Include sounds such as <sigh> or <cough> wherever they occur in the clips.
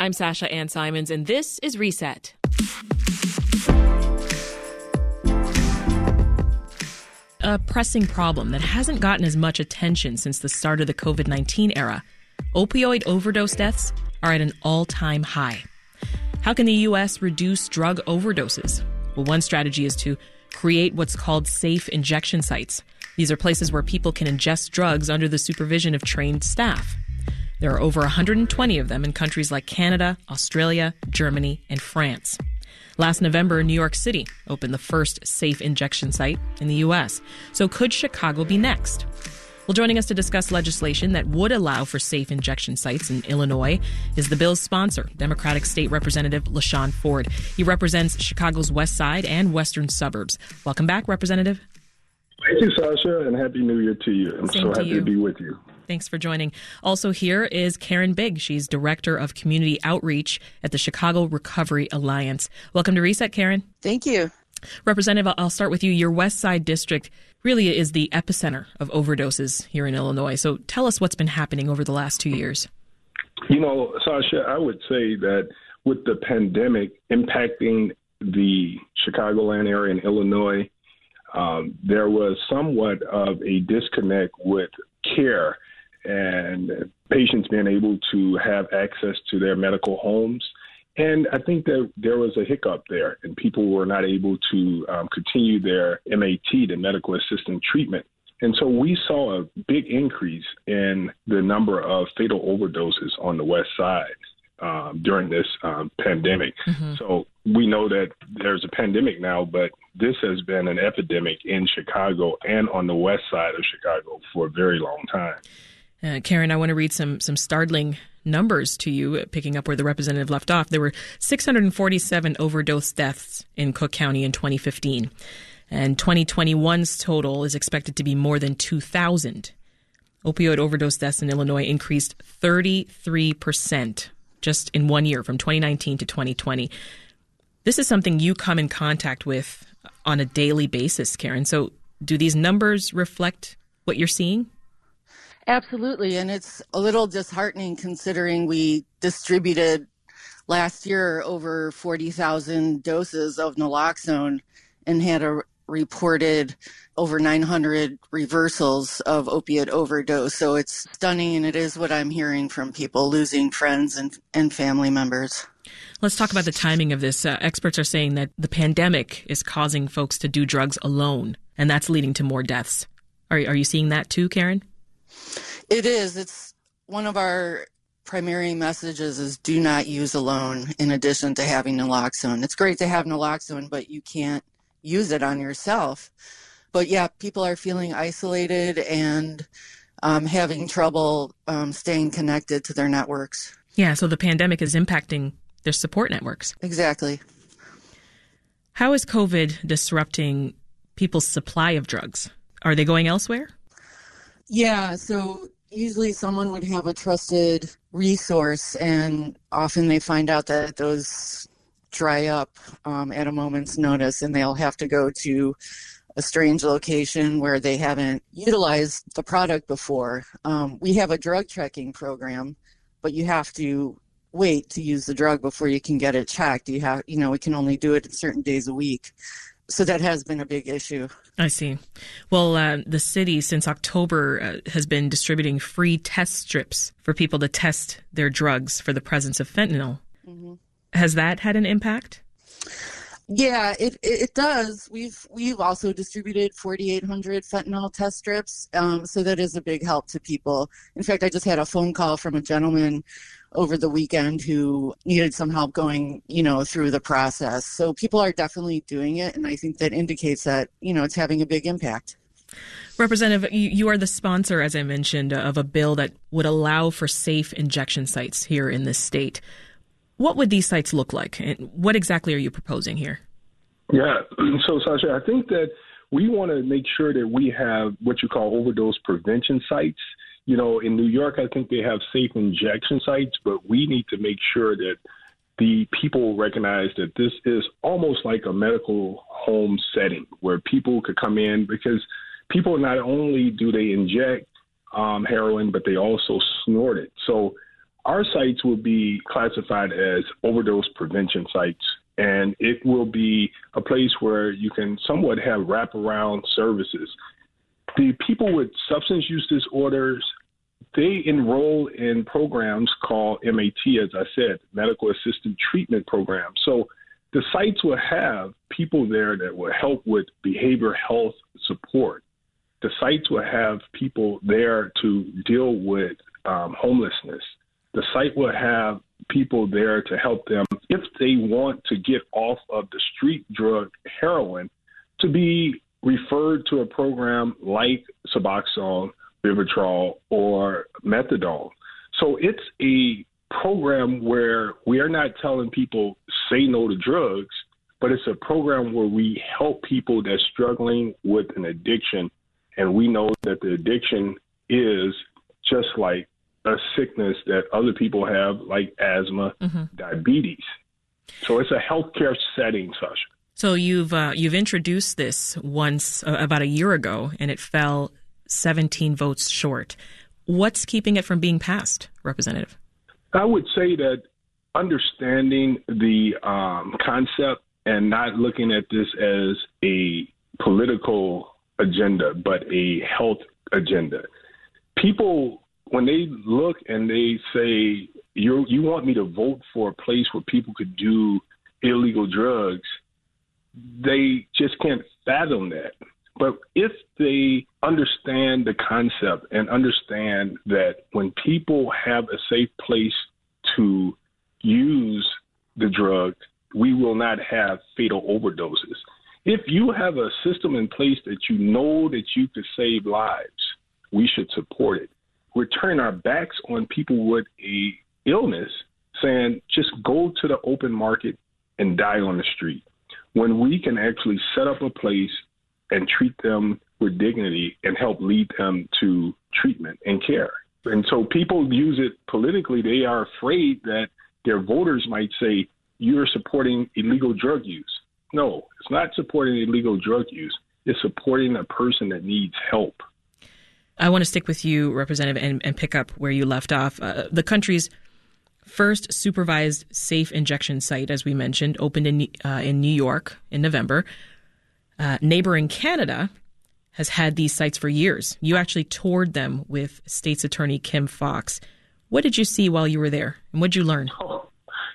I'm Sasha Ann Simons, and this is Reset. A pressing problem that hasn't gotten as much attention since the start of the COVID 19 era. Opioid overdose deaths are at an all time high. How can the U.S. reduce drug overdoses? Well, one strategy is to create what's called safe injection sites. These are places where people can ingest drugs under the supervision of trained staff. There are over 120 of them in countries like Canada, Australia, Germany, and France. Last November, New York City opened the first safe injection site in the U.S. So could Chicago be next? Well, joining us to discuss legislation that would allow for safe injection sites in Illinois is the bill's sponsor, Democratic State Representative LaShawn Ford. He represents Chicago's west side and western suburbs. Welcome back, Representative. Thank you, Sasha, and Happy New Year to you. I'm Same so happy you. to be with you. Thanks for joining. Also, here is Karen Bigg. She's Director of Community Outreach at the Chicago Recovery Alliance. Welcome to Reset, Karen. Thank you. Representative, I'll start with you. Your West Side District really is the epicenter of overdoses here in Illinois. So tell us what's been happening over the last two years. You know, Sasha, I would say that with the pandemic impacting the Chicagoland area in Illinois, um, there was somewhat of a disconnect with care and patients being able to have access to their medical homes. And I think that there was a hiccup there, and people were not able to um, continue their MAT, the medical assistant treatment. And so we saw a big increase in the number of fatal overdoses on the West Side um, during this um, pandemic. So we know that there's a pandemic now, but this has been an epidemic in Chicago and on the West Side of Chicago for a very long time. Uh, Karen, I want to read some some startling numbers to you, picking up where the representative left off. There were 647 overdose deaths in Cook County in 2015, and 2021's total is expected to be more than 2,000. Opioid overdose deaths in Illinois increased 33 percent just in one year, from 2019 to 2020. This is something you come in contact with on a daily basis, Karen. So, do these numbers reflect what you're seeing? Absolutely. And it's a little disheartening considering we distributed last year over 40,000 doses of naloxone and had a reported over 900 reversals of opiate overdose. So it's stunning and it is what I'm hearing from people losing friends and, and family members. Let's talk about the timing of this. Uh, experts are saying that the pandemic is causing folks to do drugs alone, and that's leading to more deaths. Are, are you seeing that too, Karen? It is. It's one of our primary messages is do not use alone in addition to having naloxone. It's great to have naloxone, but you can't use it on yourself. But yeah, people are feeling isolated and um, having trouble um, staying connected to their networks. Yeah, so the pandemic is impacting their support networks. Exactly. How is COVID disrupting people's supply of drugs? Are they going elsewhere? Yeah, so usually someone would have a trusted resource, and often they find out that those dry up um, at a moment's notice, and they'll have to go to a strange location where they haven't utilized the product before. Um, we have a drug checking program, but you have to wait to use the drug before you can get it checked. You have, you know, we can only do it certain days a week. So that has been a big issue. I see. Well, uh, the city since October uh, has been distributing free test strips for people to test their drugs for the presence of fentanyl. Has that had an impact? Yeah, it it does. We've we've also distributed 4,800 fentanyl test strips, um, so that is a big help to people. In fact, I just had a phone call from a gentleman over the weekend who needed some help going, you know, through the process. So people are definitely doing it, and I think that indicates that you know it's having a big impact. Representative, you are the sponsor, as I mentioned, of a bill that would allow for safe injection sites here in this state. What would these sites look like? And what exactly are you proposing here? Yeah, <clears throat> so Sasha, I think that we want to make sure that we have what you call overdose prevention sites. You know, in New York, I think they have safe injection sites, but we need to make sure that the people recognize that this is almost like a medical home setting where people could come in because people not only do they inject um, heroin, but they also snort it. So our sites will be classified as overdose prevention sites, and it will be a place where you can somewhat have wraparound services. The people with substance use disorders, they enroll in programs called MAT, as I said, medical assisted treatment program. So the sites will have people there that will help with behavior health support. The sites will have people there to deal with um, homelessness the site will have people there to help them if they want to get off of the street drug heroin to be referred to a program like Suboxone, Vivitrol, or Methadone. So it's a program where we are not telling people say no to drugs, but it's a program where we help people that's struggling with an addiction. And we know that the addiction is just like a sickness that other people have, like asthma, mm-hmm. diabetes. So it's a healthcare setting, Sasha. So you've uh, you've introduced this once uh, about a year ago, and it fell 17 votes short. What's keeping it from being passed, Representative? I would say that understanding the um, concept and not looking at this as a political agenda, but a health agenda. People when they look and they say you you want me to vote for a place where people could do illegal drugs, they just can't fathom that. But if they understand the concept and understand that when people have a safe place to use the drug, we will not have fatal overdoses. If you have a system in place that you know that you could save lives, we should support it we're turning our backs on people with a illness, saying just go to the open market and die on the street. When we can actually set up a place and treat them with dignity and help lead them to treatment and care. And so people use it politically. They are afraid that their voters might say, you're supporting illegal drug use. No, it's not supporting illegal drug use. It's supporting a person that needs help. I want to stick with you, Representative, and, and pick up where you left off. Uh, the country's first supervised safe injection site, as we mentioned, opened in uh, in New York in November. Uh, neighboring Canada has had these sites for years. You actually toured them with State's Attorney Kim Foxx. What did you see while you were there, and what did you learn? <laughs>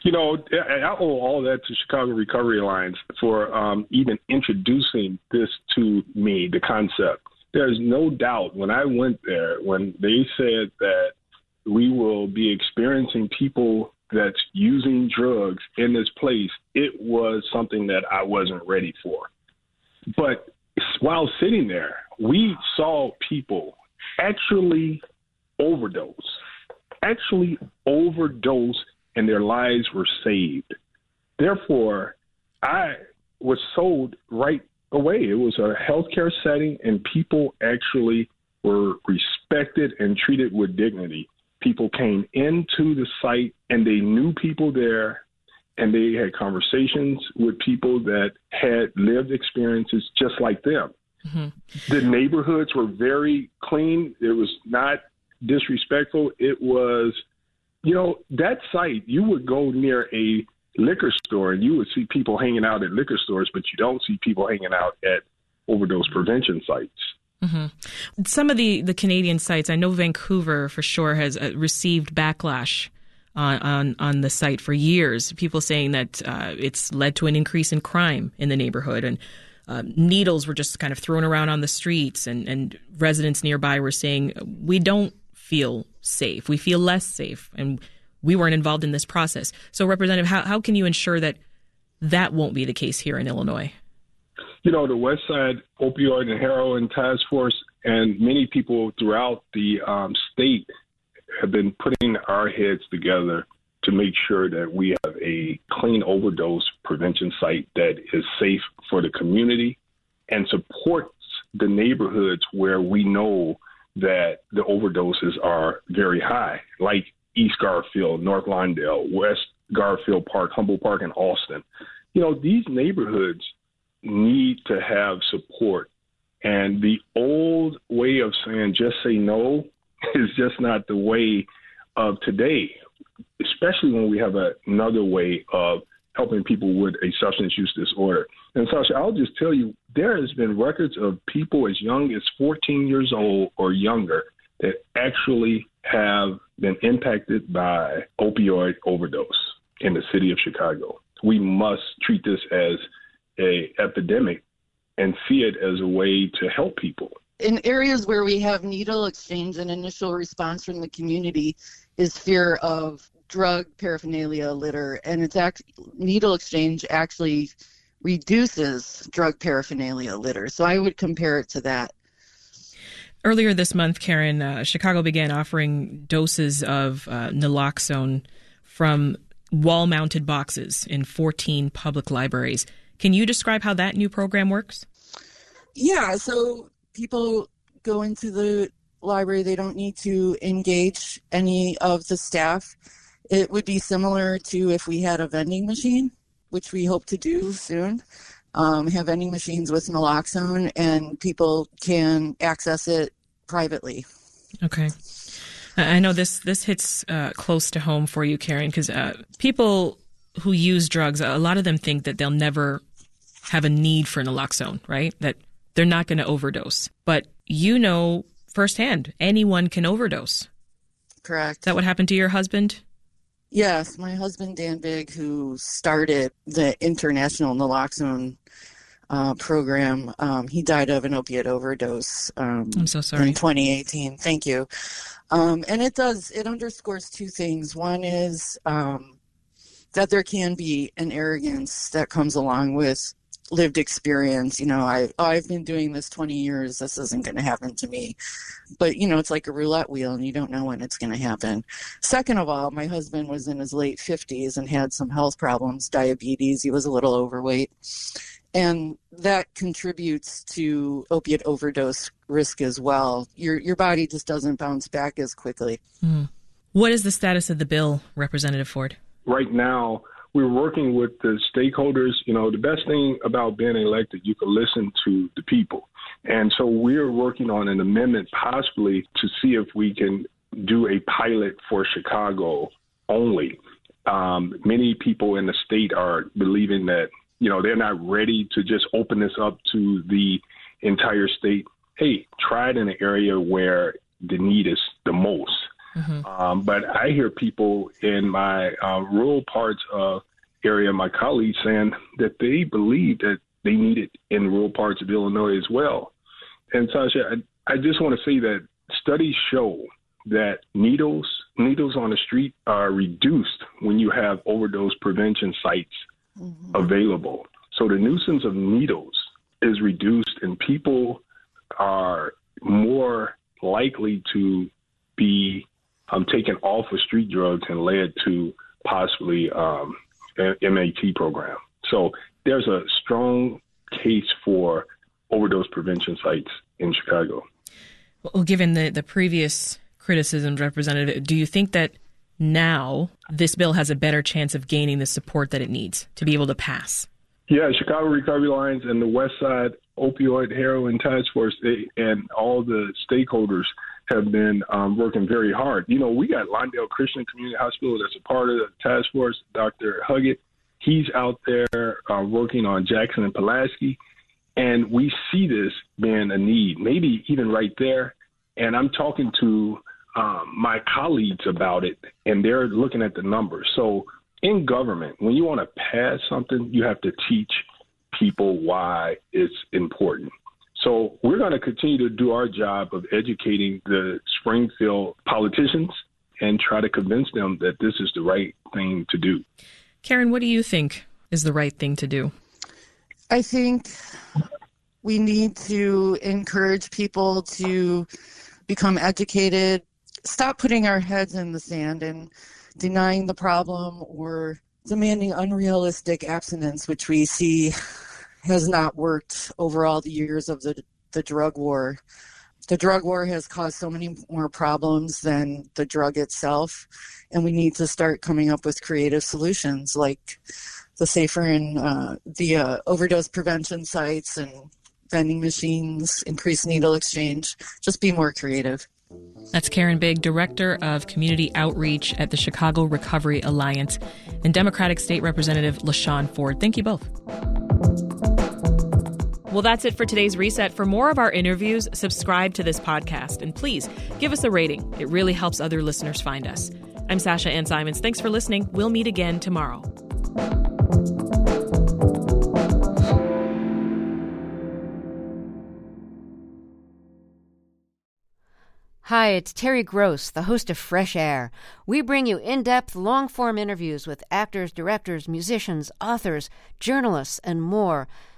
You know, I owe all that to Chicago Recovery Alliance for um, even introducing this to me, the concept there's no doubt when I went there, when they said that we will be experiencing people that's using drugs in this place, it was something that I wasn't ready for. But while sitting there, we saw people actually overdose, actually overdose, and their lives were saved. Therefore, I was sold right away. It was a healthcare setting, and people actually were respected and treated with dignity. People came into the site and they knew people there and they had conversations with people that had lived experiences just like them. Mm-hmm. The neighborhoods were very clean. It was not disrespectful. It was, you know, that site, you would go near a liquor store, and you would see people hanging out at liquor stores, but you don't see people hanging out at overdose prevention sites. Mm-hmm. Some of the, the Canadian sites, I know Vancouver for sure has uh, received backlash on, on, on the site for years. People saying that uh, it's led to an increase in crime in the neighborhood, and uh, needles were just kind of thrown around on the streets, and, and residents nearby were saying, We don't feel safe. We feel less safe, and we weren't involved in this process. So, Representative, how, how can you ensure that that won't be the case here in Illinois? You know, the West Side Opioid and Heroin Task Force and many people throughout the um, state have been putting our heads together to make sure that we have a clean overdose prevention site that is safe for the community and supports the neighborhoods where we know that the overdoses are very high, like East Garfield, North Lawndale, West Garfield Park, Humboldt Park, and Austin. You know, these neighborhoods need to have support. And the old way of saying just say no <laughs> is just not the way of today, especially when we have a, another way of helping people with a substance use disorder. And Sasha, I'll just tell you, there has been records of people as young as 14 years old or younger that actually have been impacted by opioid overdose in the city of Chicago. We must treat this as a epidemic and see it as a way to help people in areas where we have needle exchange and initial response from the community is fear of drug paraphernalia litter and it's act needle exchange actually reduces drug paraphernalia litter. So i would compare it to that. Earlier this month karen uh, chicago began offering doses of uh, naloxone from wall mounted boxes in 14 public libraries. Can you describe how that new program works? Yeah so people go into the library, they don't need to engage any of the staff. It would be similar to if we had a vending machine, which we hope to do soon. Um, have vending machines with naloxone, and people can access it privately. Okay. I know this this hits uh, close to home for you, Karen, because uh, people who use drugs, a lot of them think that they'll never have a need for naloxone, right? That they're not going to overdose. But you know firsthand, anyone can overdose. Correct. Is that what happened to your husband? Yes, my husband Dan Bigg, who started the international naloxone uh, program, um, he died of an opiate overdose. Um, I'm so sorry. In 2018. Thank you. Um, and it does. It underscores two things. One is um, that there can be an arrogance that comes along with lived experience you know i oh, i've been doing this 20 years this isn't going to happen to me. But you know it's like a roulette wheel and you don't know when it's going to happen. Second of all my husband was in his late 50s and had some health problems diabetes he was a little overweight. And that contributes to opiate overdose risk as well. Your your body just doesn't bounce back as quickly. Mm. what is the status of the bill representative ford? Right now we're working with the stakeholders. You know, the best thing about being elected, you can listen to the people. And so we're working on an amendment possibly to see if we can do a pilot for Chicago only. Um, many people in the state are believing that, you know, they're not ready to just open this up to the entire state. Hey, try it in an area where the need is the most. Mm-hmm. Um, but I hear people in my uh, rural parts of area, my colleagues saying that they believe that they need it in rural parts of Illinois as well. And Sasha, I, I just want to say that studies show that needles needles on the street are reduced when you have overdose prevention sites mm-hmm. available. So the nuisance of needles is reduced, and people are more likely to be um, taken off of street drugs and led to possibly um, MAT program. So there's a strong case for overdose prevention sites in Chicago. Well, given the, the previous criticisms, Representative, do you think that now this bill has a better chance of gaining the support that it needs to be able to pass? Yeah, Chicago Recovery Alliance and the West Side Opioid Heroin Task Force they, and all the stakeholders have been um, working very hard. You know, we got Lawndale Christian Community Hospital that's a part of the task force. Dr. Huggett, he's out there uh, working on Jackson and Pulaski, and we see this being a need, maybe even right there. And I'm talking to um, my colleagues about it, and they're looking at the numbers. So in government, when you want to pass something, you have to teach people why it's important. So we're going to continue to do our job of educating the Springfield politicians and try to convince them that this is the right thing to do. Karen, what do you think is the right thing to do? I think we need to encourage people to become educated, stop putting our heads in the sand and denying the problem or demanding unrealistic abstinence, which we see has not worked over all the years of the, the drug war. The drug war has caused so many more problems than the drug itself, and we need to start coming up with creative solutions like the safer and uh, the uh, overdose prevention sites and vending machines, increased needle exchange. Just be more creative. That's Karen Bigg, Director of Community Outreach at the Chicago Recovery Alliance, and Democratic State Representative LaShawn Ford. Thank you both. Well, that's it for today's reset. For more of our interviews, subscribe to this podcast and please give us a rating. It really helps other listeners find us. I'm Sasha Ann Simons. Thanks for listening. We'll meet again tomorrow. Hi, it's Terry Gross, the host of Fresh Air. We bring you in depth, long form interviews with actors, directors, musicians, authors, journalists, and more.